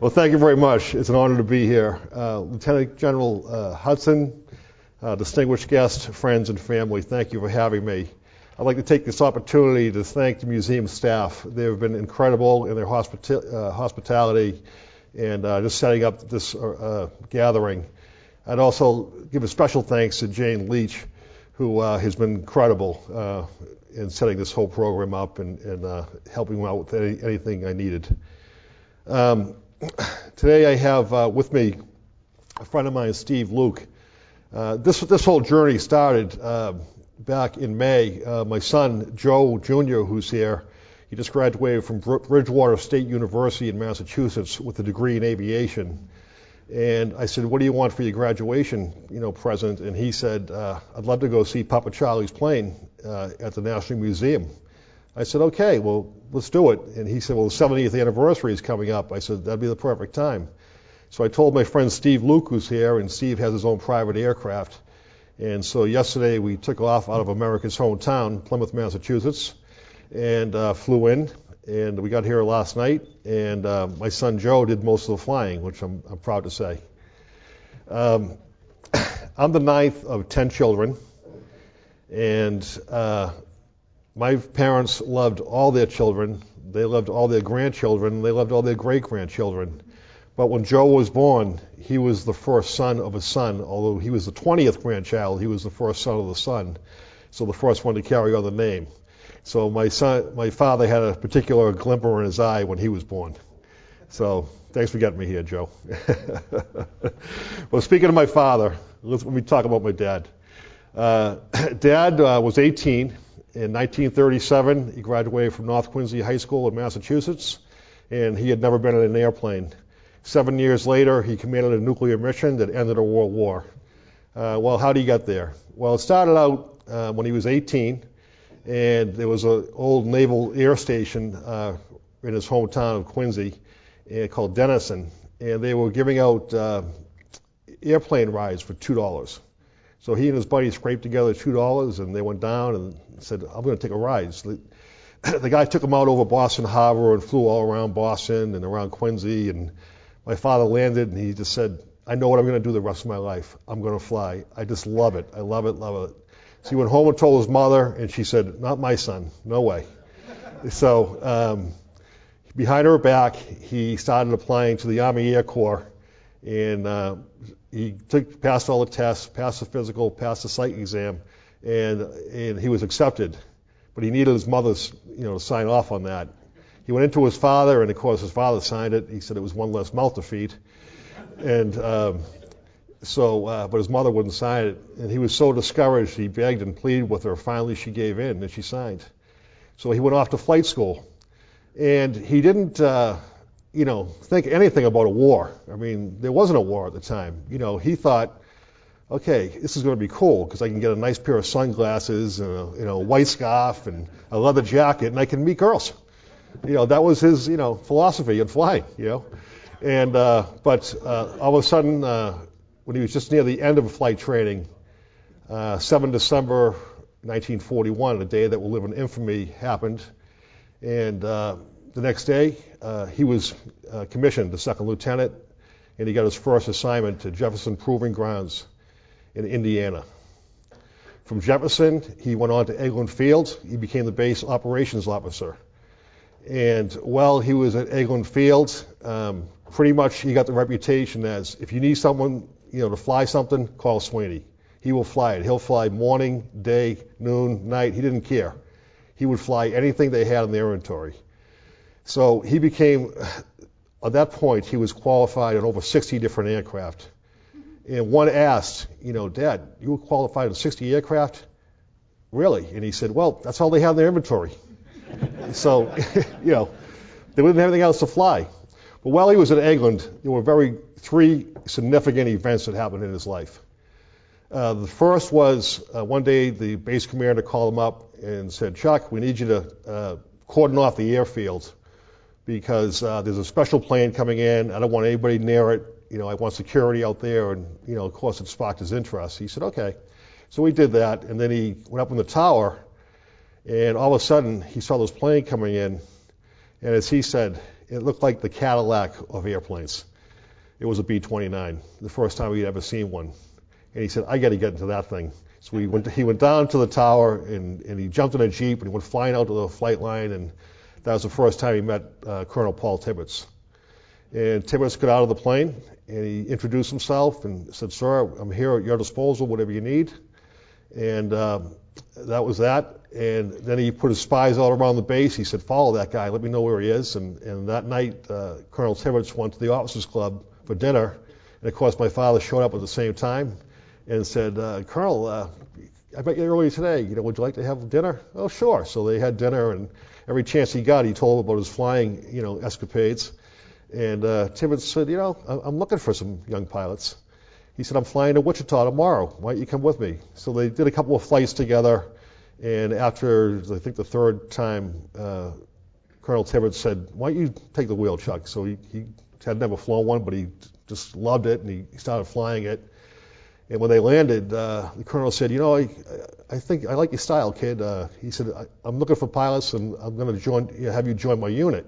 Well, thank you very much. It's an honor to be here. Uh, Lieutenant General uh, Hudson, uh, distinguished guests, friends, and family, thank you for having me. I'd like to take this opportunity to thank the museum staff. They have been incredible in their hospita- uh, hospitality and uh, just setting up this uh, gathering. I'd also give a special thanks to Jane Leach, who has been incredible in setting this whole program up and, and helping me out with any, anything I needed. Um, today I have uh, with me a friend of mine, Steve Luke. Uh, this this whole journey started uh, back in May. Uh, my son Joe Jr., who's here, he just graduated from Bridgewater State University in Massachusetts with a degree in aviation. And I said, "What do you want for your graduation, you know, present?" And he said, uh, "I'd love to go see Papa Charlie's plane uh, at the National Museum." I said, okay, well, let's do it. And he said, well, the 70th anniversary is coming up. I said, that'd be the perfect time. So I told my friend Steve Luke, who's here, and Steve has his own private aircraft. And so yesterday we took off out of America's hometown, Plymouth, Massachusetts, and uh, flew in. And we got here last night, and uh, my son Joe did most of the flying, which I'm, I'm proud to say. Um, I'm the ninth of ten children, and uh, my parents loved all their children. They loved all their grandchildren. They loved all their great grandchildren. But when Joe was born, he was the first son of a son. Although he was the 20th grandchild, he was the first son of the son. So the first one to carry on the name. So my son, my father had a particular glimmer in his eye when he was born. So thanks for getting me here, Joe. well, speaking of my father, let me talk about my dad. Uh, dad uh, was 18 in 1937, he graduated from North Quincy High School in Massachusetts, and he had never been in an airplane. Seven years later, he commanded a nuclear mission that ended a world war. Uh, well, how did he get there? Well, it started out uh, when he was 18, and there was an old naval air station uh, in his hometown of Quincy uh, called Denison, and they were giving out uh, airplane rides for two dollars. So he and his buddy scraped together two dollars, and they went down and said, "I'm going to take a ride." So the, the guy took him out over Boston Harbor and flew all around Boston and around Quincy. And my father landed, and he just said, "I know what I'm going to do the rest of my life. I'm going to fly. I just love it. I love it, love it." So he went home and told his mother, and she said, "Not my son. No way." so um, behind her back, he started applying to the Army Air Corps, and uh, he took, passed all the tests, passed the physical, passed the psych exam, and, and he was accepted. But he needed his mother's, you know, to sign off on that. He went into his father, and of course his father signed it. He said it was one less mouth to feed, and um, so, uh, but his mother wouldn't sign it, and he was so discouraged. He begged and pleaded with her. Finally, she gave in, and she signed. So he went off to flight school, and he didn't. Uh, you know, think anything about a war. I mean, there wasn't a war at the time. You know, he thought, okay, this is going to be cool because I can get a nice pair of sunglasses and a you know white scarf and a leather jacket, and I can meet girls. You know, that was his you know philosophy in flying. You know, and uh, but uh, all of a sudden, uh, when he was just near the end of flight training, uh, 7 December 1941, a day that will live in infamy, happened, and uh, the next day, uh, he was uh, commissioned a second lieutenant, and he got his first assignment to Jefferson Proving Grounds in Indiana. From Jefferson, he went on to Eglin Field. He became the base operations officer. And while he was at Eglin Field, um, pretty much he got the reputation as if you need someone, you know, to fly something, call Sweeney. He will fly it. He'll fly morning, day, noon, night. He didn't care. He would fly anything they had in their inventory. So he became, at that point, he was qualified in over 60 different aircraft. And one asked, you know, Dad, you were qualified in 60 aircraft? Really? And he said, well, that's all they have in their inventory. so, you know, they didn't have anything else to fly. But while he was at Eglin, there were very three significant events that happened in his life. Uh, the first was uh, one day the base commander called him up and said, Chuck, we need you to uh, cordon off the airfield because uh, there's a special plane coming in. I don't want anybody near it. You know, I want security out there, and you know, of course, it sparked his interest. He said, okay. So we did that, and then he went up in the tower, and all of a sudden he saw this plane coming in, and as he said, It looked like the Cadillac of airplanes. It was a B-29, the first time we'd ever seen one. And he said, I got to get into that thing. So he went, he went down to the tower and, and he jumped in a Jeep and he went flying out to the flight line. And that was the first time he met uh, Colonel Paul Tibbets. And Tibbets got out of the plane and he introduced himself and said, Sir, I'm here at your disposal, whatever you need. And um, that was that. And then he put his spies all around the base. He said, Follow that guy, let me know where he is. And, and that night, uh, Colonel Tibbets went to the officers' club for dinner. And of course, my father showed up at the same time and said, uh, Colonel, uh, I met you earlier today. You know, would you like to have dinner? Oh, sure. So they had dinner, and every chance he got, he told about his flying, you know, escapades. And uh, Tibbets said, you know, I'm looking for some young pilots. He said, I'm flying to Wichita tomorrow. Why don't you come with me? So they did a couple of flights together. And after, I think, the third time, uh, Colonel Tibbets said, why don't you take the wheel, Chuck? So he, he had never flown one, but he just loved it, and he started flying it. And when they landed, uh, the colonel said, "You know, I, I think I like your style, kid." Uh, he said, I, "I'm looking for pilots, and I'm going to join, you know, have you join my unit."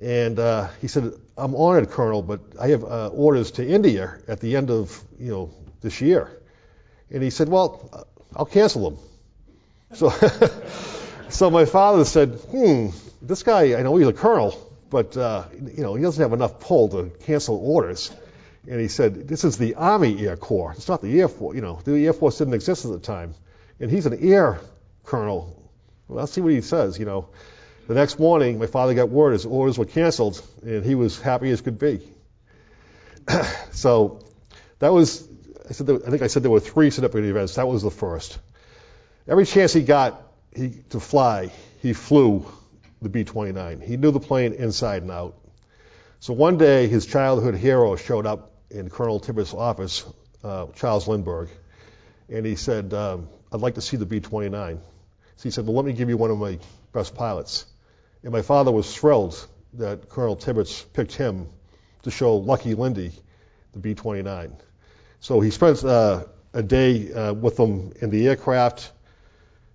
And uh, he said, "I'm honored, Colonel, but I have uh, orders to India at the end of you know this year." And he said, "Well, I'll cancel them." So, so my father said, "Hmm, this guy, I know he's a colonel, but uh, you know he doesn't have enough pull to cancel orders." And he said, this is the Army Air Corps. It's not the Air Force. You know, the Air Force didn't exist at the time. And he's an air colonel. Well, let's see what he says, you know. The next morning, my father got word his orders were canceled, and he was happy as could be. so that was, I, said there, I think I said there were three significant events. That was the first. Every chance he got he, to fly, he flew the B-29. He knew the plane inside and out. So one day, his childhood hero showed up in Colonel Tibbets' office, uh, Charles Lindbergh, and he said, um, I'd like to see the B-29. So he said, well, let me give you one of my best pilots. And my father was thrilled that Colonel Tibbets picked him to show Lucky Lindy the B-29. So he spent uh, a day uh, with them in the aircraft,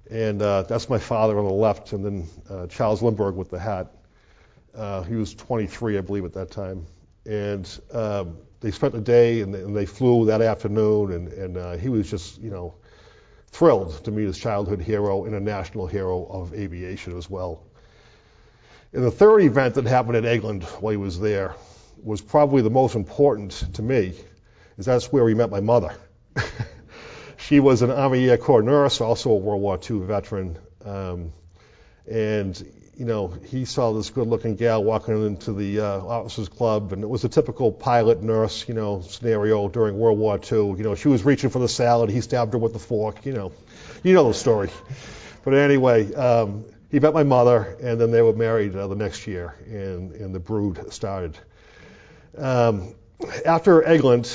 and uh, that's my father on the left, and then uh, Charles Lindbergh with the hat. Uh, he was 23, I believe, at that time. And um, they spent the day and, and they flew that afternoon, and, and uh, he was just, you know, thrilled to meet his childhood hero and a national hero of aviation as well. And the third event that happened at Eglin while he was there was probably the most important to me, is that's where we met my mother. she was an Army Air Corps nurse, also a World War II veteran. Um, and you know, he saw this good-looking gal walking into the uh, officers' club, and it was a typical pilot nurse, you know, scenario during World War II. You know, she was reaching for the salad, he stabbed her with the fork. You know, you know the story. But anyway, um, he met my mother, and then they were married uh, the next year, and, and the brood started. Um, after Eglin,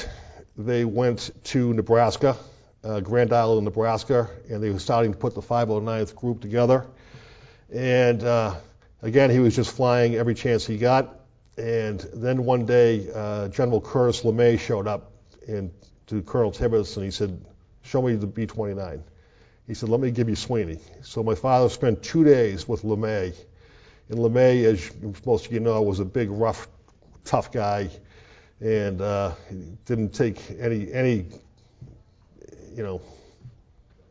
they went to Nebraska, uh, Grand Island, Nebraska, and they were starting to put the 509th group together. And uh, again, he was just flying every chance he got. And then one day, uh, General Curtis LeMay showed up in, to Colonel Tibbets and he said, Show me the B 29. He said, Let me give you Sweeney. So my father spent two days with LeMay. And LeMay, as most of you know, was a big, rough, tough guy and uh, didn't take any, any, you know,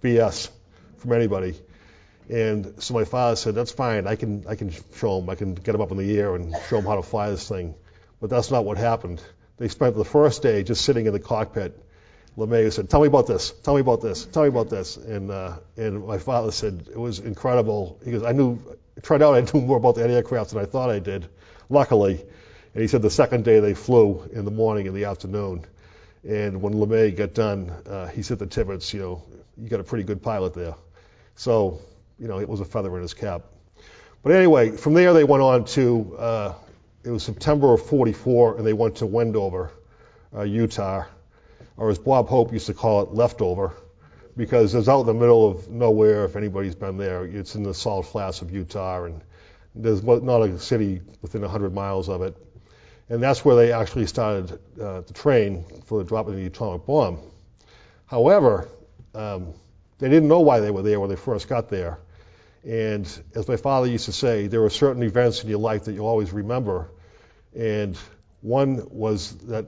BS from anybody. And so my father said, "That's fine. I can I can show him. I can get him up in the air and show him how to fly this thing." But that's not what happened. They spent the first day just sitting in the cockpit. LeMay said, "Tell me about this. Tell me about this. Tell me about this." And uh, and my father said it was incredible. He goes, "I knew. It turned out I knew more about the aircraft than I thought I did. Luckily." And he said the second day they flew in the morning and the afternoon. And when LeMay got done, uh, he said to Tibbets, you know, you got a pretty good pilot there. So you know, it was a feather in his cap. But anyway, from there they went on to, uh, it was September of 44, and they went to Wendover, uh, Utah, or as Bob Hope used to call it, leftover, because it's out in the middle of nowhere if anybody's been there. It's in the salt flats of Utah, and there's not a city within 100 miles of it. And that's where they actually started uh, train for the dropping of the atomic bomb. However, um, they didn't know why they were there when they first got there. And as my father used to say, there are certain events in your life that you'll always remember. And one was that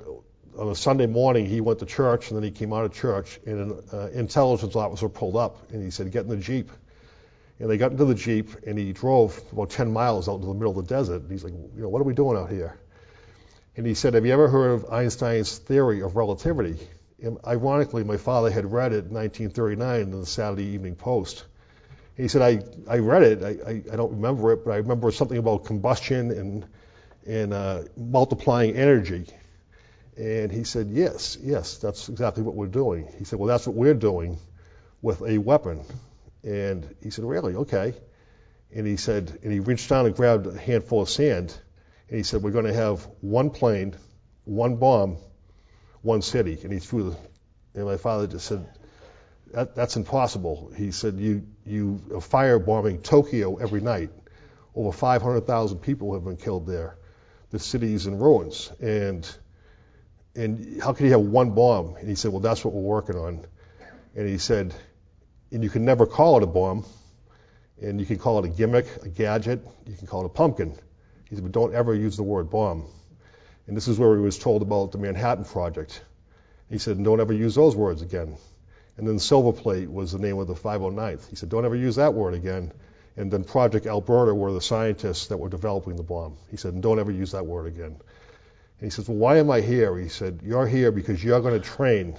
on a Sunday morning he went to church and then he came out of church and an uh, intelligence officer pulled up and he said, "Get in the jeep." And they got into the jeep and he drove about 10 miles out into the middle of the desert. And he's like, "You know, what are we doing out here?" And he said, Have you ever heard of Einstein's theory of relativity? Ironically, my father had read it in 1939 in the Saturday Evening Post. He said, I, I read it, I, I, I don't remember it, but I remember something about combustion and, and uh, multiplying energy. And he said, Yes, yes, that's exactly what we're doing. He said, Well, that's what we're doing with a weapon. And he said, Really? Okay. And he said, and he reached down and grabbed a handful of sand and he said, We're going to have one plane, one bomb, one city. And he threw the, and my father just said, that, That's impossible. He said, You, you are firebombing Tokyo every night. Over 500,000 people have been killed there. The city is in ruins. And, and how can you have one bomb? And he said, Well, that's what we're working on. And he said, And you can never call it a bomb. And you can call it a gimmick, a gadget. You can call it a pumpkin. He said, but don't ever use the word bomb. And this is where he was told about the Manhattan Project. He said, don't ever use those words again. And then silver plate was the name of the 509th. He said, don't ever use that word again. And then Project Alberta were the scientists that were developing the bomb. He said, don't ever use that word again. And he says, well, why am I here? He said, you're here because you're going to train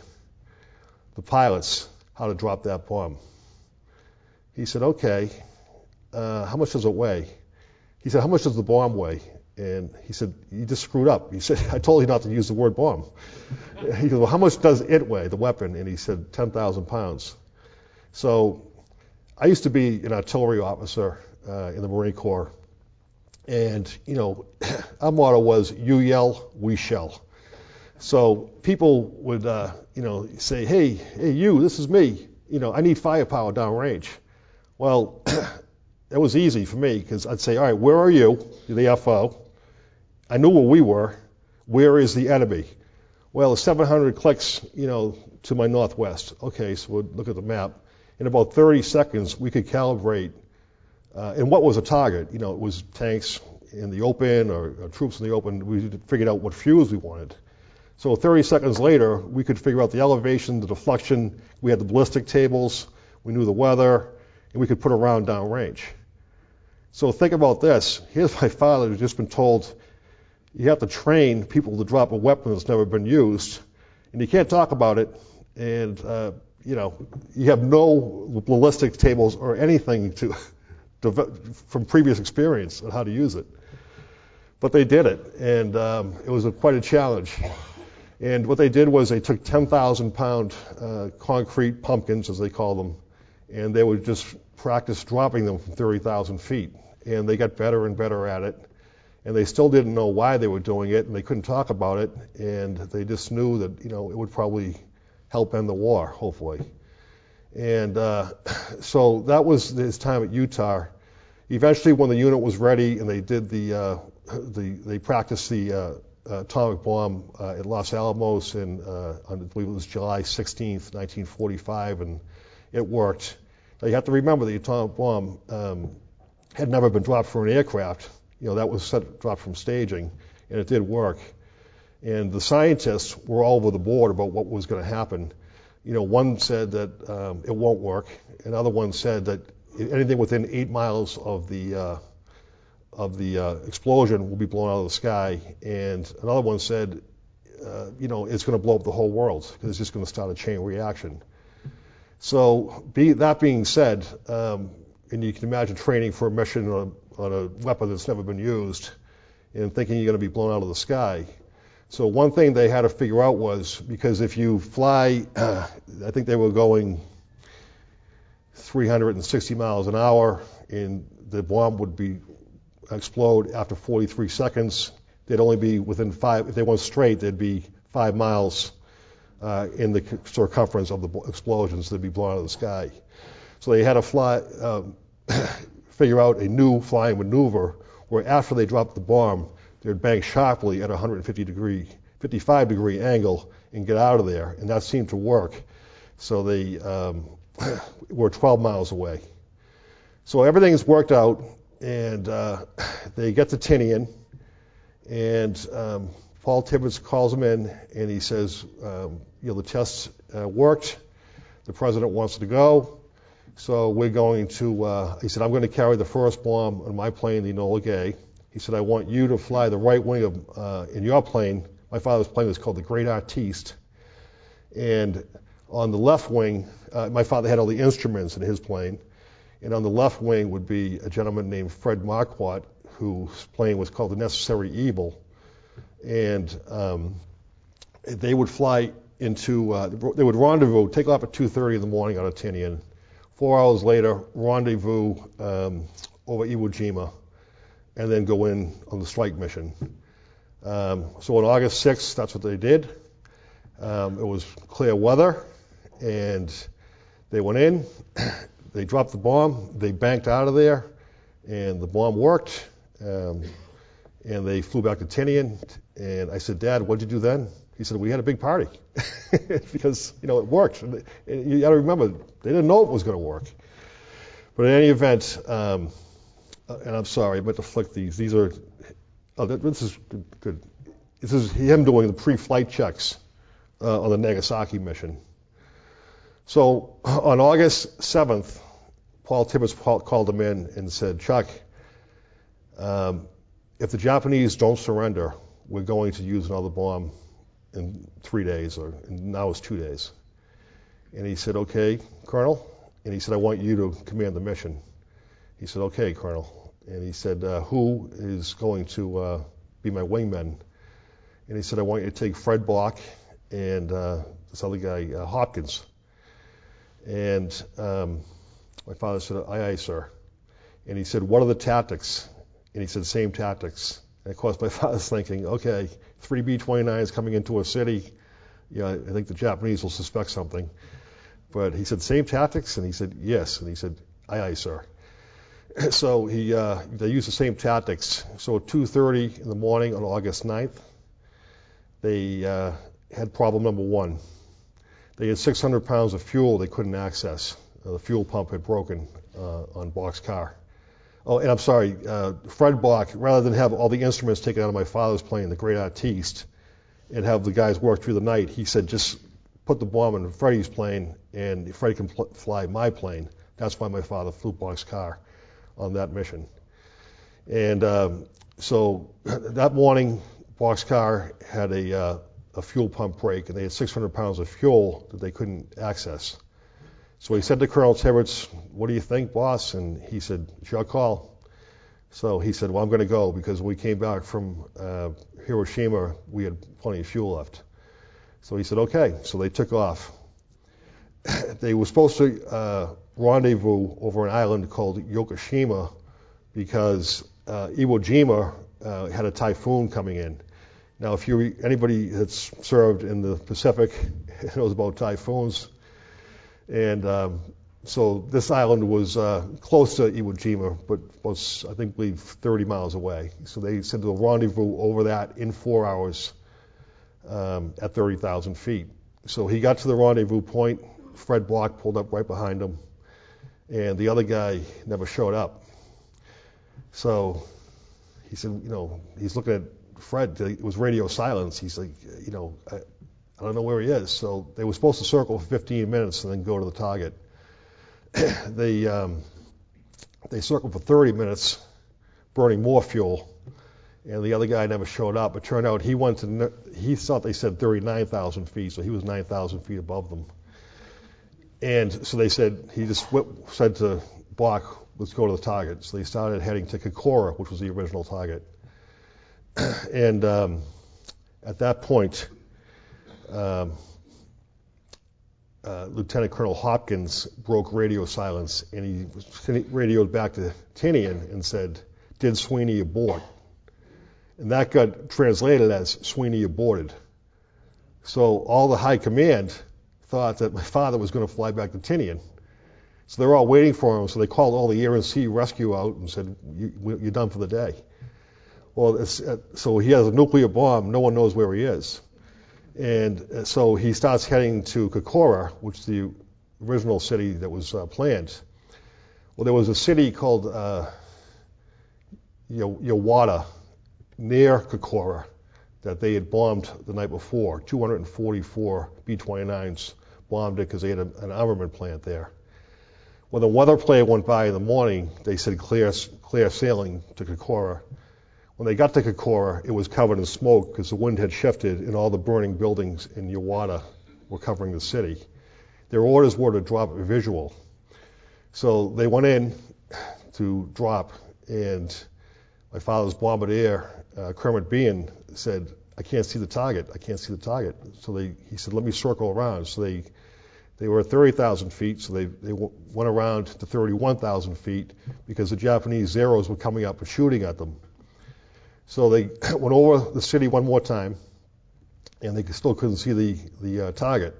the pilots how to drop that bomb. He said, okay, uh, how much does it weigh? He said, How much does the bomb weigh? And he said, You just screwed up. He said, I told you not to use the word bomb. He goes, Well, how much does it weigh, the weapon? And he said, 10,000 pounds. So I used to be an artillery officer uh, in the Marine Corps. And, you know, our motto was, You yell, we shell. So people would, uh, you know, say, Hey, hey, you, this is me. You know, I need firepower downrange. Well, that was easy for me because I'd say, all right, where are you, You're the FO? I knew where we were. Where is the enemy? Well, 700 clicks, you know, to my northwest. Okay, so we'll look at the map. In about 30 seconds, we could calibrate. Uh, and what was a target? You know, it was tanks in the open or, or troops in the open. We figured out what fuels we wanted. So 30 seconds later, we could figure out the elevation, the deflection. We had the ballistic tables. We knew the weather, and we could put a round down range. So think about this. Here's my father who's just been told you have to train people to drop a weapon that's never been used, and you can't talk about it, and uh, you know you have no ballistic tables or anything to, to from previous experience on how to use it. But they did it, and um, it was a, quite a challenge. And what they did was they took 10,000 pound uh, concrete pumpkins, as they call them, and they would just practice dropping them from 30,000 feet. And they got better and better at it. And they still didn't know why they were doing it, and they couldn't talk about it. And they just knew that, you know, it would probably help end the war, hopefully. And uh, so that was his time at Utah. Eventually, when the unit was ready and they did the, uh, the they practiced the uh, atomic bomb uh, at Los Alamos in, uh, I believe it was July 16th, 1945, and it worked. Now you have to remember the atomic bomb um, had never been dropped from an aircraft. You know, that was set, dropped from staging, and it did work. And the scientists were all over the board about what was going to happen. You know, one said that um, it won't work. Another one said that anything within eight miles of the uh, of the uh, explosion will be blown out of the sky. And another one said, uh, you know, it's going to blow up the whole world because it's just going to start a chain reaction. So be, that being said, um, and you can imagine training for a mission on a weapon that's never been used and thinking you're going to be blown out of the sky. So one thing they had to figure out was because if you fly, uh, I think they were going 360 miles an hour, and the bomb would be explode after 43 seconds. They'd only be within five. If they went straight, they'd be five miles uh, in the circumference of the explosions that'd be blown out of the sky. So they had to fly, um, figure out a new flying maneuver where after they dropped the bomb, they'd bank sharply at a 150 degree, 55 degree angle and get out of there. And that seemed to work. So they um, were 12 miles away. So everything's worked out, and uh, they get to Tinian, and um, Paul Tibbets calls him in, and he says, um, you know, the tests uh, worked. The president wants to go. So we're going to, uh, he said, I'm going to carry the first bomb on my plane, the Enola Gay. He said, I want you to fly the right wing of, uh, in your plane. My father's plane was called the Great Artiste. And on the left wing, uh, my father had all the instruments in his plane. And on the left wing would be a gentleman named Fred Marquardt, whose plane was called the Necessary Evil. And um, they would fly into, uh, they would rendezvous, take off at 2.30 in the morning out of Tinian. Four hours later, rendezvous um, over Iwo Jima, and then go in on the strike mission. Um, so on August 6th, that's what they did. Um, it was clear weather, and they went in. They dropped the bomb. They banked out of there, and the bomb worked. Um, and they flew back to Tinian. And I said, Dad, what did you do then? He said, We had a big party because you know it worked. And you got to remember, they didn't know it was going to work. But in any event, um, and I'm sorry, I meant to flick these. These are, oh, this is good. This is him doing the pre-flight checks uh, on the Nagasaki mission. So on August 7th, Paul Tibbets called him in and said, Chuck, um, if the Japanese don't surrender, we're going to use another bomb in three days, or now it's two days. And he said, okay, Colonel. And he said, I want you to command the mission. He said, okay, Colonel. And he said, uh, who is going to uh, be my wingman? And he said, I want you to take Fred Bock and uh, this other guy, uh, Hopkins. And um, my father said, aye, aye, sir. And he said, what are the tactics? And he said, same tactics. And of course, my father's thinking, okay, three B-29s coming into a city. I think the Japanese will suspect something. But he said, same tactics? And he said, yes. And he said, aye, aye, sir. So he, uh, they used the same tactics. So at 2.30 in the morning on August 9th, they uh, had problem number one. They had 600 pounds of fuel they couldn't access. Uh, the fuel pump had broken uh, on Bockscar. Oh, and I'm sorry, uh, Fred Bock, rather than have all the instruments taken out of my father's plane, the Great Artiste, and have the guys work through the night, he said, just put the bomb in Freddie's plane, and Freddie can pl- fly my plane. That's why my father flew Bockscar on that mission. And um, so that morning, Bockscar had a, uh, a fuel pump break, and they had 600 pounds of fuel that they couldn't access. So he said to Colonel Tibbets, What do you think, boss? And he said, your call. So he said, Well, I'm going to go because when we came back from uh, Hiroshima, we had plenty of fuel left. So he said, Okay. So they took off. they were supposed to uh, rendezvous over an island called Yakushima because uh, Iwo Jima uh, had a typhoon coming in. Now, if you anybody that's served in the Pacific knows about typhoons, and um, so this island was uh, close to Iwo Jima, but was I think believe 30 miles away. So they said they'll rendezvous over that in four hours um, at 30,000 feet. So he got to the rendezvous point. Fred Bock pulled up right behind him, and the other guy never showed up. So he said, you know, he's looking at Fred, it was radio silence. He's like, you know, I, don't know where he is. So they were supposed to circle for 15 minutes and then go to the target. they um, they circled for 30 minutes, burning more fuel, and the other guy never showed up. It turned out he went to he thought they said 39,000 feet, so he was 9,000 feet above them. And so they said he just said to Bock, "Let's go to the target." So they started heading to Kokura, which was the original target. and um, at that point, uh, Lieutenant Colonel Hopkins broke radio silence and he radioed back to Tinian and said, Did Sweeney abort? And that got translated as Sweeney aborted. So all the high command thought that my father was going to fly back to Tinian. So they're all waiting for him. So they called all the air and sea rescue out and said, you, are done for the day. Well, uh, so he has a nuclear bomb. No one knows where he is. And uh, so he starts heading to Kokura, which is the original city that was uh, planned. Well, there was a city called uh, Yawata near Kokura that they had bombed the night before. 244 B-29s bombed it because they had a, an armament plant there. When the weather plane went by in the morning, they said clear, clear sailing to Kokura. When they got to Kokura, it was covered in smoke because the wind had shifted and all the burning buildings in Yawata were covering the city. Their orders were to drop a visual. So they went in to drop, and my father's bombardier, uh, Kermit Beahan, said, I can't see the target. I can't see the target. So they, he said, let me circle around. So they, they were at 30,000 feet, so they, they went around to 31,000 feet because the Japanese Zeros were coming up and shooting at them. So they went over the city one more time, and they still couldn't see the, the uh, target.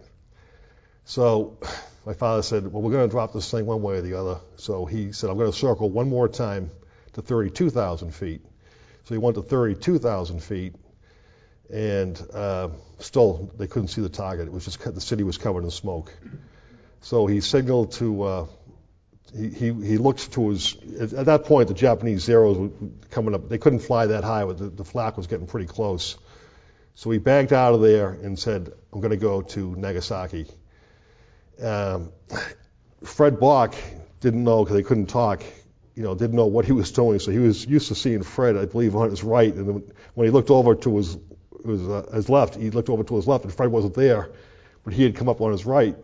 So my father said, well, we're going to drop this thing one way or the other. So he said, I'm going to circle one more time to 32,000 feet. So he went to 32,000 feet, and uh, still they couldn't see the target. It was just the city was covered in smoke. So he signaled to. Uh, he, he, looked to his. At that point, the Japanese Zeros were coming up. They couldn't fly that high, but the, the flak was getting pretty close. So he backed out of there and said, "I'm going to go to Nagasaki." Um, Fred Bock didn't know because they couldn't talk you know, didn't know what he was doing. So he was used to seeing Fred, I believe, on his right. And when he looked over to his, his, uh, his left, he looked over to his left, and Fred wasn't there, but he had come up on his right.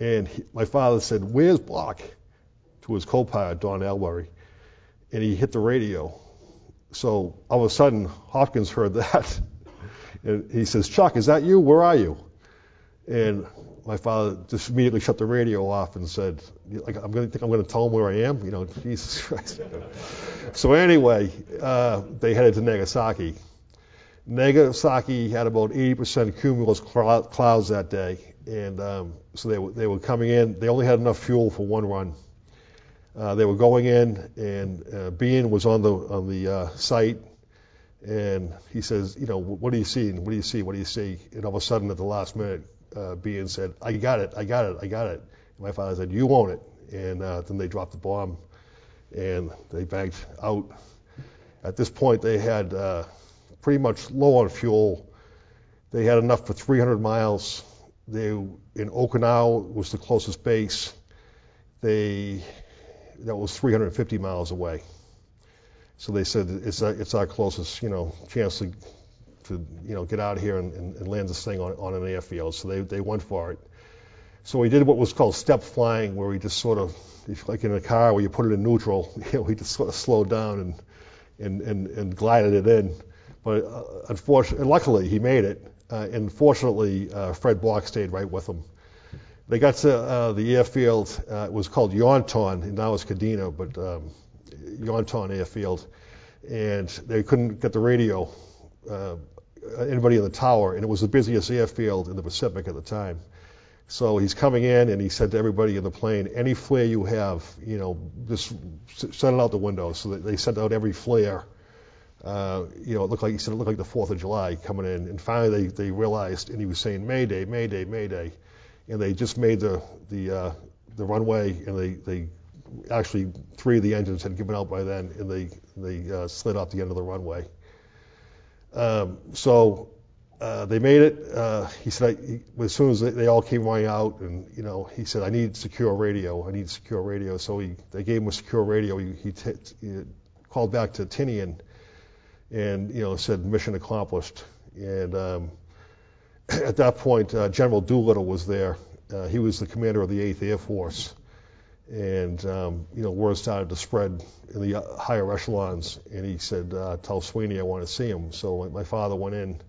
And he, my father said, "Where's Bock?" To his co-pilot Don Albury, and he hit the radio. So all of a sudden, Hopkins heard that, and he says, "Chuck, is that you? Where are you?" And my father just immediately shut the radio off and said, like, I'm going to think I'm going to tell him where I am. You know, Jesus Christ. so anyway, uh, they headed to Nagasaki. Nagasaki had about 80% cumulus clouds that day, and um, so they were, they were coming in. They only had enough fuel for one run. Uh, they were going in, and uh, Beahan was on the on the uh, sight, and he says, you know, what do you see? What do you see? What do you see? And all of a sudden, at the last minute, uh, Beahan said, I got it, I got it, I got it. And my father said, you own it. And uh, then they dropped the bomb and they banked out. At this point, they had uh, pretty much low on fuel. They had enough for 300 miles. They in Okinawa was the closest base. They that was 350 miles away. So they said it's our, it's our closest, you know, chance to to you know get out of here and, and, and land this thing on, on an airfield. So they they went for it. So we did what was called step flying, where we just sort of, like in a car where you put it in neutral, you know, we just sort of slowed down and and and, and glided it in. But uh, unfortunately, luckily, he made it. Uh, and fortunately, uh, Fred Bock stayed right with him. They got to uh, the airfield. Uh, it was called Yontan, now it's Kadena, but um, Yontan Airfield. And they couldn't get the radio uh, anybody in the tower, and it was the busiest airfield in the Pacific at the time. So he's coming in, and he said to everybody in the plane, "Any flare you have, you know, just send it out the window." So they sent out every flare. Uh, you know, it looked like he said it looked like the Fourth of July coming in, and finally they, they realized, and he was saying Mayday, Mayday, Mayday, and they just made the the uh, the runway, and they they actually three of the engines had given out by then, and they they uh, slid off the end of the runway. Um, so uh, they made it. Uh, he said, I, he, as soon as they, they, all came running out, and you know, he said, I need secure radio. I need secure radio. So he, they gave him a secure radio. He, he, t- he called back to Tinian, and you know, said mission accomplished. And um, at that point, uh, General Doolittle was there. Uh, he was the commander of the 8th Air Force and um, you know word started to spread in the uh, higher echelons. And he said, uh, "Tell Sweeney I want to see him." So my father went in,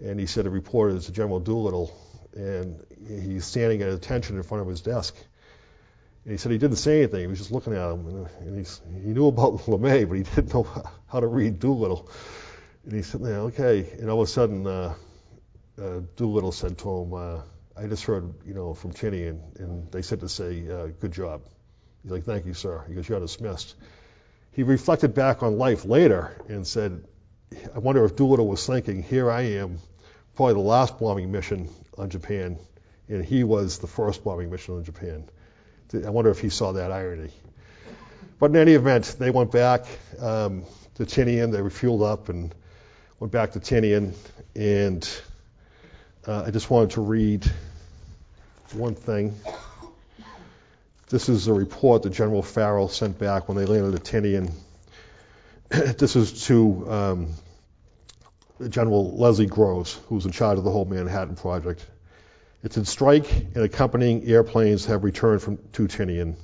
and he said he reported to General Doolittle, and he's standing at attention in front of his desk. And he said he didn't say anything. He was just looking at him, and, he knew about LeMay, but he didn't know how to read Doolittle. And he said, "Okay." And all of a sudden, uh, uh, Doolittle said to him. Uh, I just heard, you know, from Cheney, and, and they said to say, uh, good job. He's like, thank you, sir. He goes, you're dismissed. He reflected back on life later and said, I wonder if Doolittle was thinking, here I am, probably the last bombing mission on Japan, and he was the first bombing mission on Japan. I wonder if he saw that irony. But in any event, they went back um, to Tinian. They refueled up and went back to Tinian. And uh, I just wanted to read one thing. This is a report that General Farrell sent back when they landed at Tinian. this is to um, General Leslie Groves, who's in charge of the whole Manhattan Project. It's in strike, and accompanying airplanes have returned from to Tinian.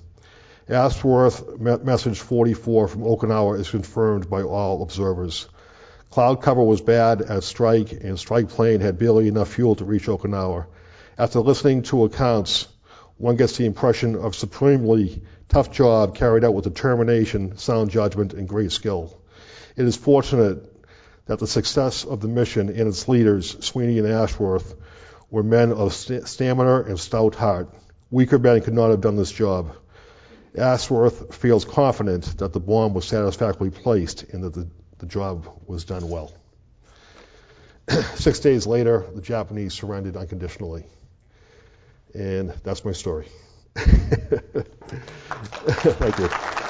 Ashworth message 44 from Okinawa is confirmed by all observers. Cloud cover was bad at strike, and strike plane had barely enough fuel to reach Okinawa. After listening to accounts, one gets the impression of supremely tough job carried out with determination, sound judgment, and great skill. It is fortunate that the success of the mission and its leaders, Sweeney and Ashworth, were men of st- stamina and stout heart. Weaker men could not have done this job. Ashworth feels confident that the bomb was satisfactorily placed and that the, the job was done well. Six days later, the Japanese surrendered unconditionally. And that's my story. Thank you.